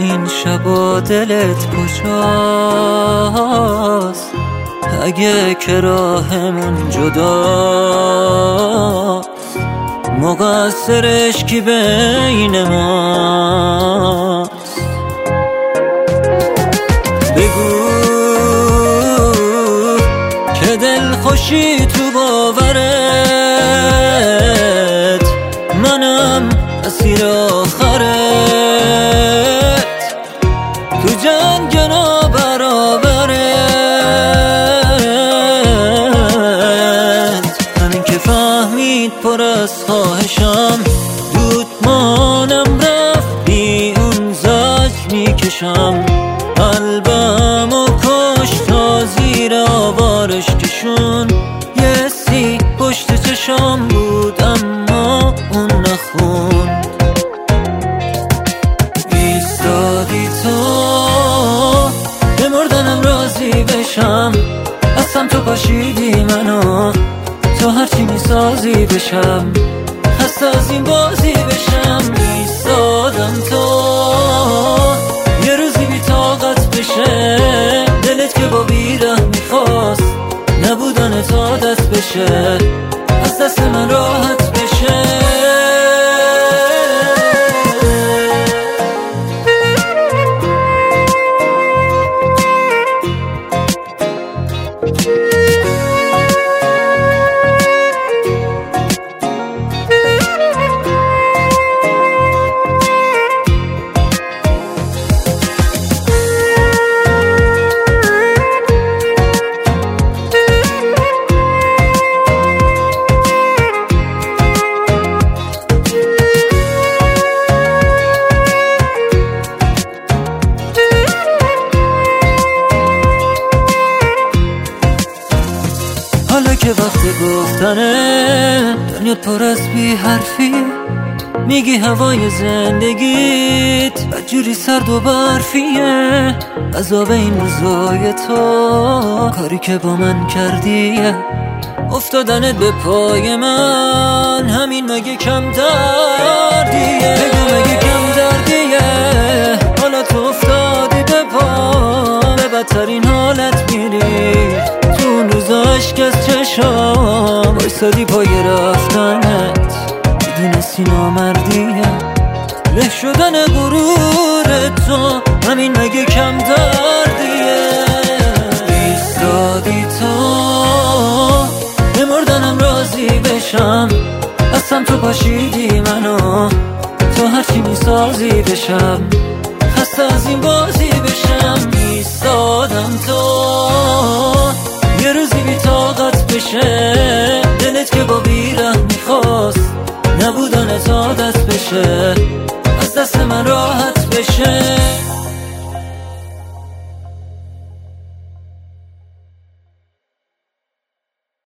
این شبا دلت کجاست؟ اگه که راهمون جداست مقصرش کی بین ماست؟ بگو که دل خوشی تو جنگ برابرت همین که فهمید پر از خواهشم دود مانم رفت بی اون زج می‌کشم. بشم اصلا تو پاشیدی منو. تو هرچی می‌سازی بشم. خسته از این بازی بشم. ایستادم تو. یه روزی بی طاقت بشه. دلت که با بیره می‌خواست. نبودن تا عادت بشه. از دست من راحت گفتنه دنیا پر از بی حرفی. میگی هوای زندگیت بدجوری سرد و برفیه. عذاب این روزای تو کاری که با من کردیه. افتادنت به پای من همین مگه کم دردیه؟ بگو مگه عشق از چشام. بایستادی پای رفتنت می‌دونستی نامردیه له شدن غرور تو. همین مگه کم دردیه. ایستادی تو. به مردنم راضی بشم. اصلا تو پاشیدی منو. تو هرچی می‌سازی بشم. خسته از این بازی بشم. ایستادم تو. یه روزی بی طاقت بشه دلت که با بیره می‌خواست نبودن عادت بشه. از دست من بشه